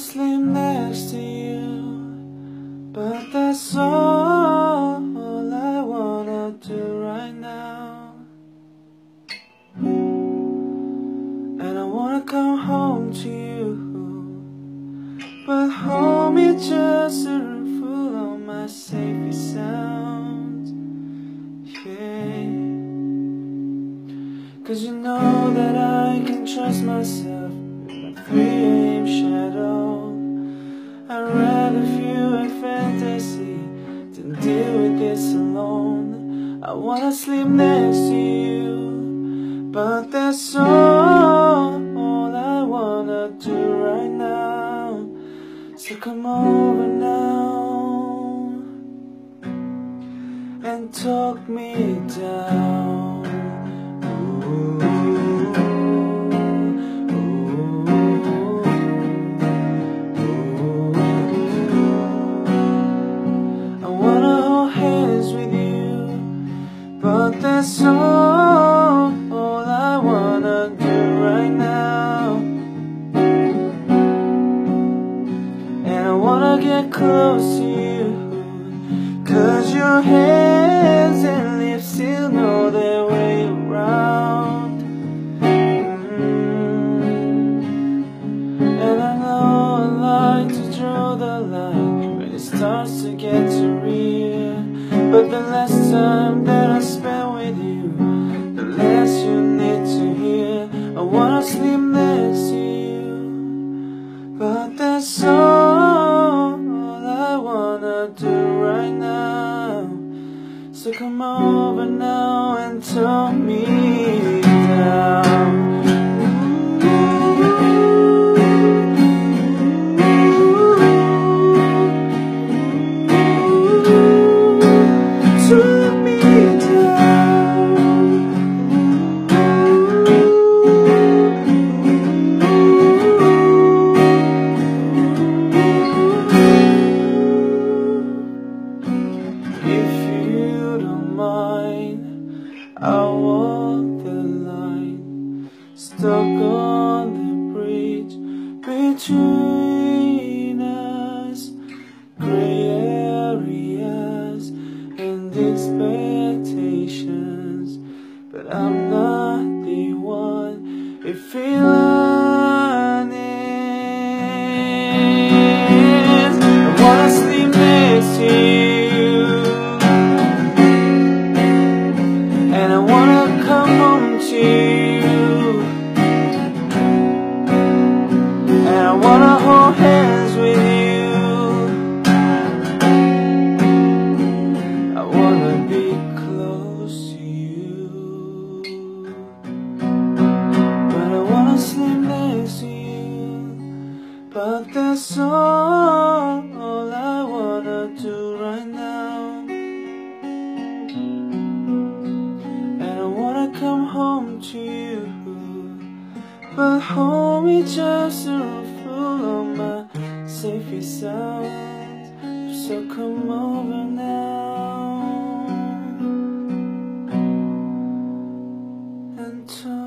sleep next to you, but that's all I wanna do right now. And I wanna come home to you, but home is just a room full of my safety sounds. Yeah. Cause you know that I can trust myself in my 3 a.m. shadow. I'd rather view a fantasy than deal with this alone. I wanna sleep next to you, but that's all, all I wanna do right now. So come over now and talk me down. Hands with you, but that's all, all I wanna do right now. And I wanna get close to you, cause your hands the less time that I spend with you, the less you need to hear. I wanna sleep next to you, but that's all I wanna do right now. So come over now and tell me I'll walk the line, stuck on the bridge between So all, I wanna do right now. And I wanna come home to you. But home is just a room full of my safest sounds So come over now. And talk